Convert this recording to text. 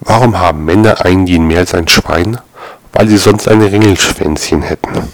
Warum haben Männer ein Gen mehr als ein Schwein? Weil sie sonst ein Ringelschwänzchen hätten